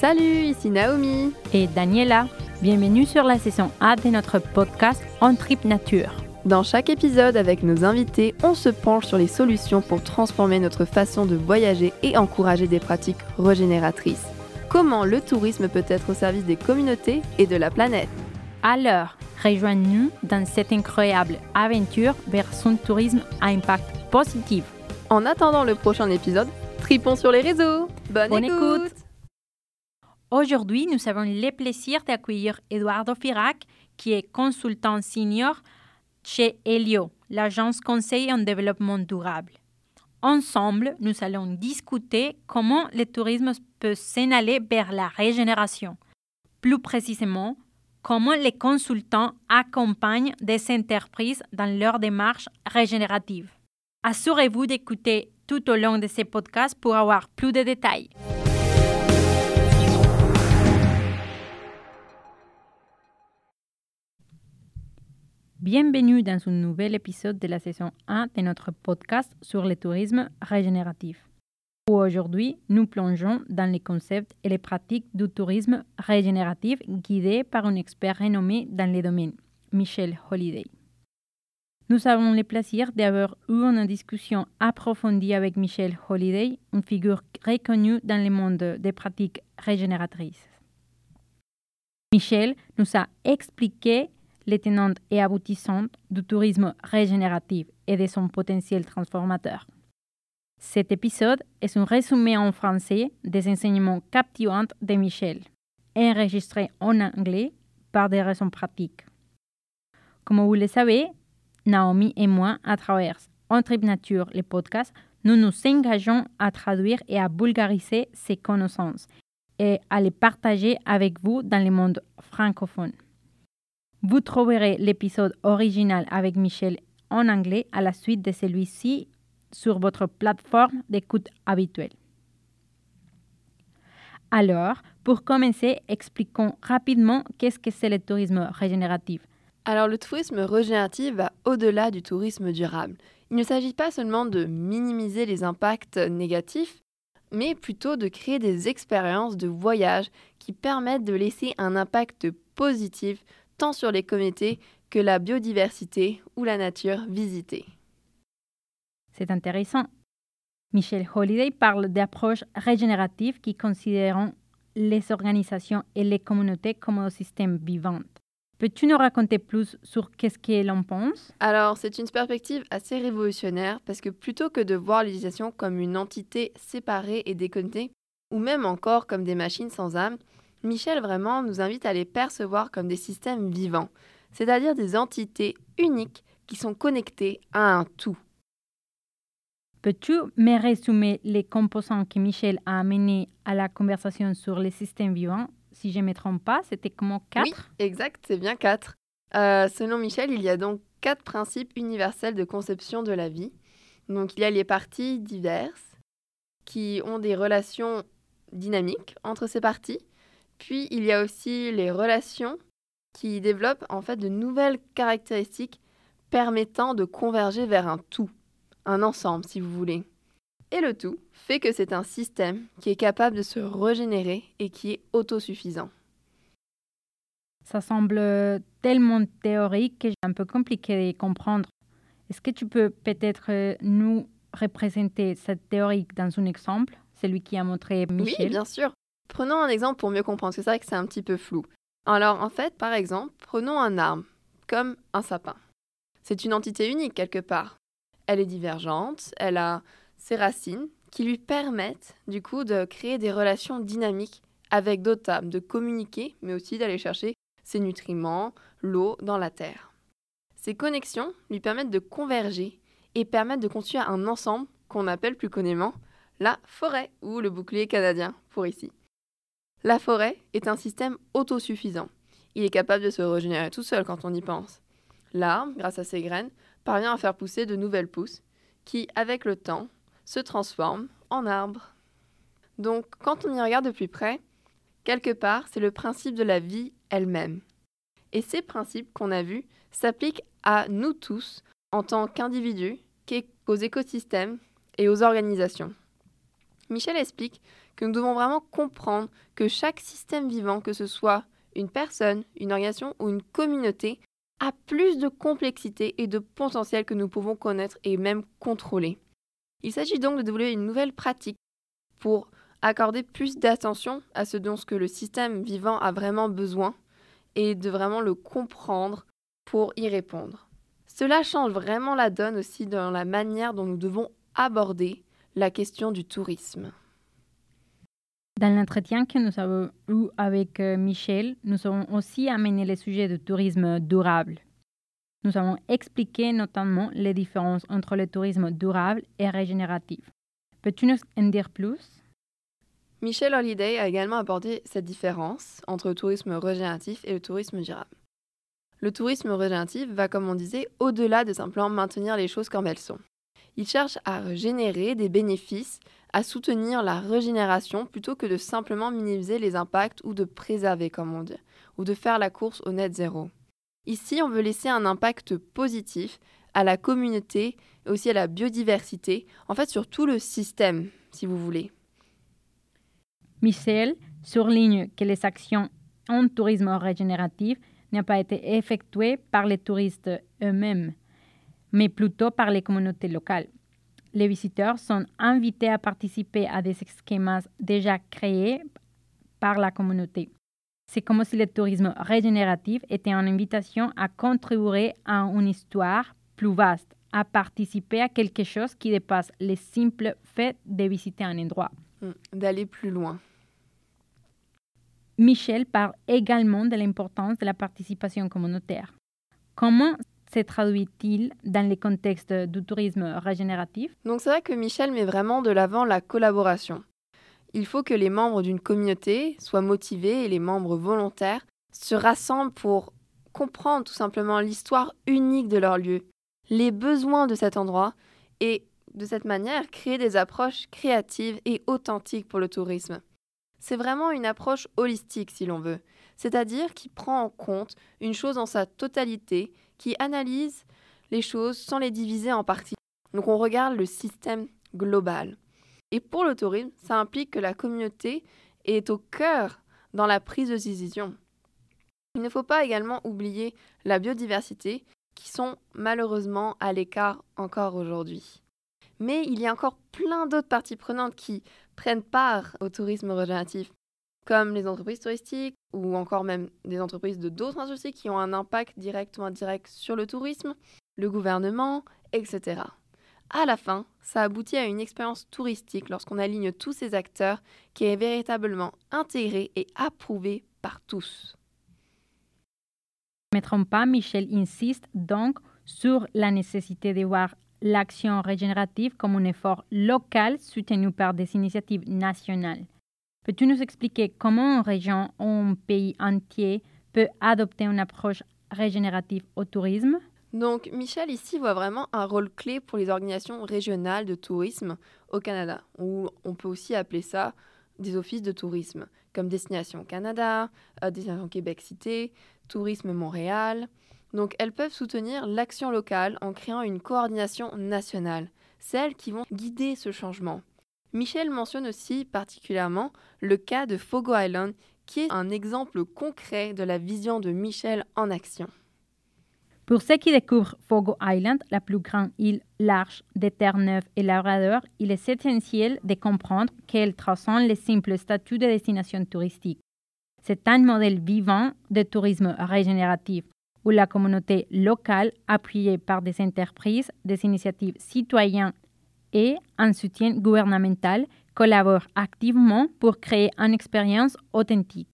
Salut, ici Naomi et Daniela. Bienvenue sur la saison A de notre podcast En Trip Nature. Dans chaque épisode, avec nos invités, on se penche sur les solutions pour transformer notre façon de voyager et encourager des pratiques régénératrices. Comment le tourisme peut être au service des communautés et de la planète? Alors, rejoignez-nous dans cette incroyable aventure vers son tourisme à impact positif. En attendant le prochain épisode, tripons sur les réseaux. Bonne, écoute. Aujourd'hui, nous avons le plaisir d'accueillir Eduardo Firac, qui est consultant senior chez Helio, l'agence conseil en développement durable. Ensemble, nous allons discuter comment le tourisme peut s'en aller vers la régénération. Plus précisément, comment les consultants accompagnent des entreprises dans leur démarche régénérative. Assurez-vous d'écouter tout au long de ces podcasts pour avoir plus de détails. Bienvenue dans un nouvel épisode de la saison 1 de notre podcast sur le tourisme régénératif. Aujourd'hui, nous plongeons dans les concepts et les pratiques du tourisme régénératif guidés par un expert renommé dans les domaines, Michel Holiday. Nous avons le plaisir d'avoir eu une discussion approfondie avec Michel Holiday, une figure reconnue dans le monde des pratiques régénératrices. Michel nous a expliqué les tenantes et aboutissantes du tourisme régénératif et de son potentiel transformateur. Cet épisode est un résumé en français des enseignements captivants de Michel, enregistré en anglais par des raisons pratiques. Comme vous le savez, Naomi et moi, à travers On Trip Nature, le podcast, nous nous engageons à traduire et à vulgariser ces connaissances et à les partager avec vous dans le monde francophone. Vous trouverez l'épisode original avec Michel en anglais à la suite de celui-ci sur votre plateforme d'écoute habituelle. Alors, pour commencer, expliquons rapidement qu'est-ce que c'est le tourisme régénératif. Alors le tourisme régénératif va au-delà du tourisme durable. Il ne s'agit pas seulement de minimiser les impacts négatifs, mais plutôt de créer des expériences de voyage qui permettent de laisser un impact positif tant sur les communautés que la biodiversité ou la nature visitée. C'est intéressant. Michel Holiday parle d'approches régénératives qui considèrent les organisations et les communautés comme un système vivant. Peux-tu nous raconter plus sur qu'est-ce que l'on pense? Alors, c'est une perspective assez révolutionnaire parce que plutôt que de voir l'utilisation comme une entité séparée et déconnectée, ou même encore comme des machines sans âme, Michel vraiment nous invite à les percevoir comme des systèmes vivants, c'est-à-dire des entités uniques qui sont connectées à un tout. Peux-tu me résumer les composants que Michel a amenés à la conversation sur les systèmes vivants? Si je ne me trompe pas, c'était comment quatre? Oui, exact, c'est bien quatre. Euh, selon Michel, il y a donc quatre principes universels de conception de la vie. Donc il y a les parties diverses qui ont des relations dynamiques entre ces parties. Puis il y a aussi les relations qui développent en fait de nouvelles caractéristiques permettant de converger vers un tout, un ensemble si vous voulez. Et le tout fait que c'est un système qui est capable de se régénérer et qui est autosuffisant. Ça semble tellement théorique que c'est un peu compliqué de comprendre. Est-ce que tu peux peut-être nous représenter cette théorie dans un exemple, celui qui a montré Michel? Oui, bien sûr. Prenons un exemple pour mieux comprendre, que c'est vrai que c'est un petit peu flou. Alors en fait, par exemple, prenons un arbre, comme un sapin. C'est une entité unique quelque part. Elle est divergente, elle a ses racines qui lui permettent du coup de créer des relations dynamiques avec d'autres arbres, de communiquer, mais aussi d'aller chercher ses nutriments, l'eau dans la terre. Ces connexions lui permettent de converger et permettent de construire un ensemble qu'on appelle plus communément la forêt ou le bouclier canadien pour ici. La forêt est un système autosuffisant. Il est capable de se régénérer tout seul quand on y pense. L'arbre, grâce à ses graines, parvient à faire pousser de nouvelles pousses qui, avec le temps, se transforment en arbres. Donc, quand on y regarde de plus près, quelque part, c'est le principe de la vie elle-même. Et ces principes qu'on a vus s'appliquent à nous tous en tant qu'individus, qu'aux écosystèmes et aux organisations. Michel explique que nous devons vraiment comprendre que chaque système vivant, que ce soit une personne, une organisation ou une communauté, a plus de complexité et de potentiel que nous pouvons connaître et même contrôler. Il s'agit donc de développer une nouvelle pratique pour accorder plus d'attention à ce dont ce que le système vivant a vraiment besoin et de vraiment le comprendre pour y répondre. Cela change vraiment la donne aussi dans la manière dont nous devons aborder la question du tourisme. Dans l'entretien que nous avons eu avec euh, Michel, nous avons aussi amené le sujet du tourisme durable. Nous avons expliqué notamment les différences entre le tourisme durable et régénératif. Peux-tu nous en dire plus? Michel Holiday a également abordé cette différence entre le tourisme régénératif et le tourisme durable. Le tourisme régénératif va, comme on disait, au-delà de simplement maintenir les choses comme elles sont. Il cherche à générer des bénéfices, à soutenir la régénération plutôt que de simplement minimiser les impacts ou de préserver, comme on dit, ou de faire la course au net zéro. Ici, on veut laisser un impact positif à la communauté et aussi à la biodiversité, en fait sur tout le système, si vous voulez. Michel souligne que les actions en tourisme régénératif n'ont pas été effectuées par les touristes eux-mêmes, mais plutôt par les communautés locales. Les visiteurs sont invités à participer à des schémas déjà créés par la communauté. C'est comme si le tourisme régénératif était une invitation à contribuer à une histoire plus vaste, à participer à quelque chose qui dépasse le simple fait de visiter un endroit. Hmm, d'aller plus loin. Michel parle également de l'importance de la participation communautaire. Comment se traduit-il dans le contexte du tourisme régénératif? Donc c'est vrai que Michel met vraiment de l'avant la collaboration. Il faut que les membres d'une communauté soient motivés et les membres volontaires se rassemblent pour comprendre tout simplement l'histoire unique de leur lieu, les besoins de cet endroit et de cette manière créer des approches créatives et authentiques pour le tourisme. C'est vraiment une approche holistique si l'on veut, c'est-à-dire qui prend en compte une chose en sa totalité, qui analyse les choses sans les diviser en parties. Donc on regarde le système global. Et pour le tourisme, ça implique que la communauté est au cœur dans la prise de décision. Il ne faut pas également oublier la biodiversité qui sont malheureusement à l'écart encore aujourd'hui. Mais il y a encore plein d'autres parties prenantes qui prennent part au tourisme régénératif, comme les entreprises touristiques ou encore même des entreprises de d'autres industries qui ont un impact direct ou indirect sur le tourisme, le gouvernement, etc. À la fin, ça aboutit à une expérience touristique lorsqu'on aligne tous ces acteurs qui est véritablement intégrée et approuvée par tous. Ne me pas, Michel insiste donc sur la nécessité de voir l'action régénérative comme un effort local soutenu par des initiatives nationales. Peux-tu nous expliquer comment une région ou un pays entier peut adopter une approche régénérative au tourisme? Donc Michel ici voit vraiment un rôle clé pour les organisations régionales de tourisme au Canada, ou on peut aussi appeler ça des offices de tourisme, comme Destination Canada, euh, Destination Québec Cité, Tourisme Montréal, donc elles peuvent soutenir l'action locale en créant une coordination nationale, celles qui vont guider ce changement. Michel mentionne aussi particulièrement le cas de Fogo Island, qui est un exemple concret de la vision de Michel en action. Pour ceux qui découvrent Fogo Island, la plus grande île large des Terre-Neuve et Labrador, il est essentiel de comprendre qu'elle transcende le simple statut de destination touristique. C'est un modèle vivant de tourisme régénératif où la communauté locale, appuyée par des entreprises, des initiatives citoyennes et un soutien gouvernemental, collabore activement pour créer une expérience authentique.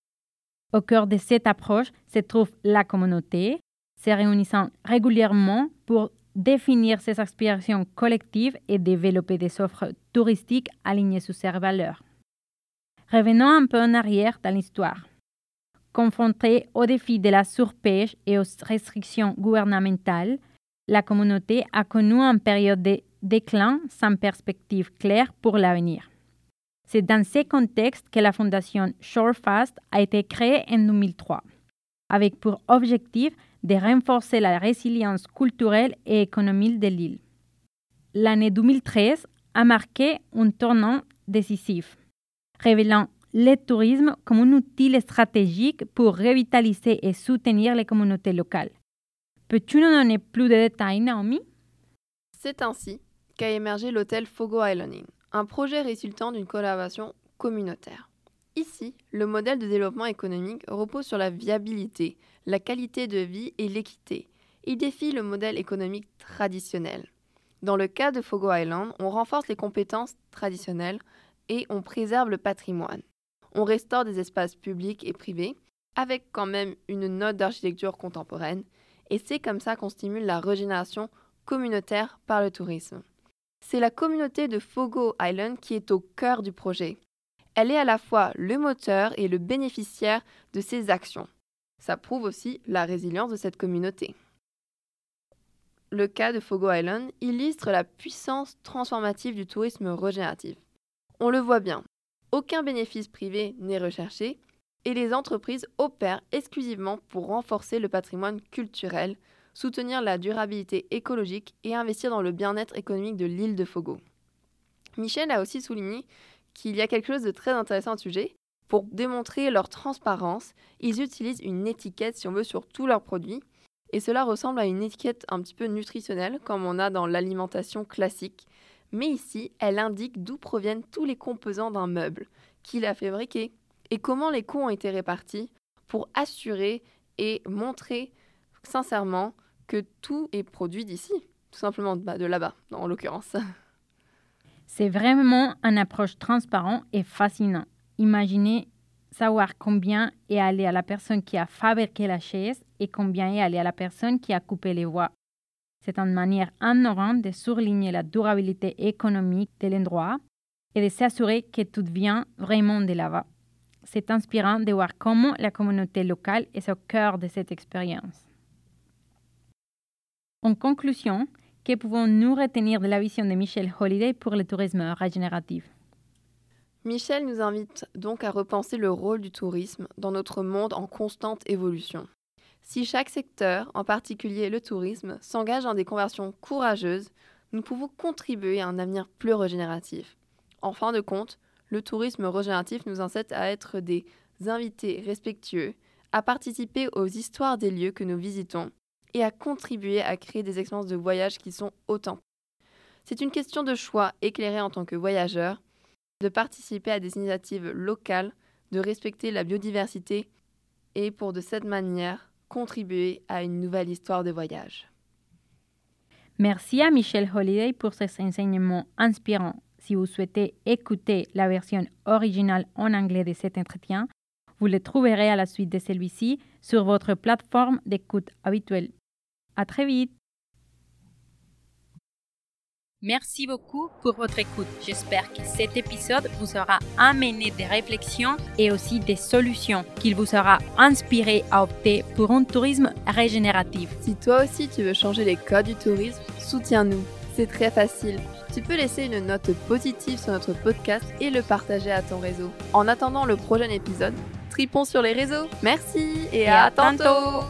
Au cœur de cette approche se trouve la communauté, se réunissant régulièrement pour définir ses aspirations collectives et développer des offres touristiques alignées sur ses valeurs. Revenons un peu en arrière dans l'histoire. Confrontée au défi de la surpêche et aux restrictions gouvernementales, la communauté a connu une période de déclin sans perspective claire pour l'avenir. C'est dans ce contexte que la fondation Shorefast a été créée en 2003, avec pour objectif de renforcer la résilience culturelle et économique de l'île. L'année 2013 a marqué un tournant décisif, révélant le tourisme comme un outil stratégique pour revitaliser et soutenir les communautés locales. Peux-tu nous donner plus de détails, Naomi? C'est ainsi qu'a émergé l'hôtel Fogo Island Inn, un projet résultant d'une collaboration communautaire. Ici, le modèle de développement économique repose sur la viabilité, la qualité de vie et l'équité. Il défie le modèle économique traditionnel. Dans le cas de Fogo Island, on renforce les compétences traditionnelles et on préserve le patrimoine. On restaure des espaces publics et privés avec quand même une note d'architecture contemporaine et c'est comme ça qu'on stimule la régénération communautaire par le tourisme. C'est la communauté de Fogo Island qui est au cœur du projet. Elle est à la fois le moteur et le bénéficiaire de ces actions. Ça prouve aussi la résilience de cette communauté. Le cas de Fogo Island illustre la puissance transformative du tourisme régénératif. On le voit bien, aucun bénéfice privé n'est recherché et les entreprises opèrent exclusivement pour renforcer le patrimoine culturel, soutenir la durabilité écologique et investir dans le bien-être économique de l'île de Fogo. Michel a aussi souligné qu'il y a quelque chose de très intéressant à ce sujet. Pour démontrer leur transparence, ils utilisent une étiquette, si on veut, sur tous leurs produits. Et cela ressemble à une étiquette un petit peu nutritionnelle, comme on a dans l'alimentation classique. Mais ici, elle indique d'où proviennent tous les composants d'un meuble, qui l'a fabriqué, et comment les coûts ont été répartis pour assurer et montrer sincèrement que tout est produit d'ici, tout simplement bah, de là-bas, en l'occurrence. C'est vraiment une approche transparente et fascinante. Imaginez savoir combien est allé à la personne qui a fabriqué la chaise et combien est allé à la personne qui a coupé les voies. C'est une manière ignorante de souligner la durabilité économique de l'endroit et de s'assurer que tout vient vraiment de là-bas. C'est inspirant de voir comment la communauté locale est au cœur de cette expérience. En conclusion, que pouvons-nous retenir de la vision de Michel Holiday pour le tourisme régénératif? Michel nous invite donc à repenser le rôle du tourisme dans notre monde en constante évolution. Si chaque secteur, en particulier le tourisme, s'engage dans des conversions courageuses, nous pouvons contribuer à un avenir plus régénératif. En fin de compte, le tourisme régénératif nous incite à être des invités respectueux, à participer aux histoires des lieux que nous visitons et à contribuer à créer des expériences de voyage qui sont authentiques. C'est une question de choix éclairé en tant que voyageur, de participer à des initiatives locales, de respecter la biodiversité et pour de cette manière contribuer à une nouvelle histoire de voyage. Merci à Michel Holiday pour ses enseignements inspirants. Si vous souhaitez écouter la version originale en anglais de cet entretien, vous le trouverez à la suite de celui-ci sur votre plateforme d'écoute habituelle. À très vite. Merci beaucoup pour votre écoute. J'espère que cet épisode vous aura amené des réflexions et aussi des solutions, qu'il vous aura inspiré à opter pour un tourisme régénératif. Si toi aussi tu veux changer les codes du tourisme, soutiens-nous. C'est très facile. Tu peux laisser une note positive sur notre podcast et le partager à ton réseau. En attendant le prochain épisode, tripons sur les réseaux. Merci et, à, tantôt.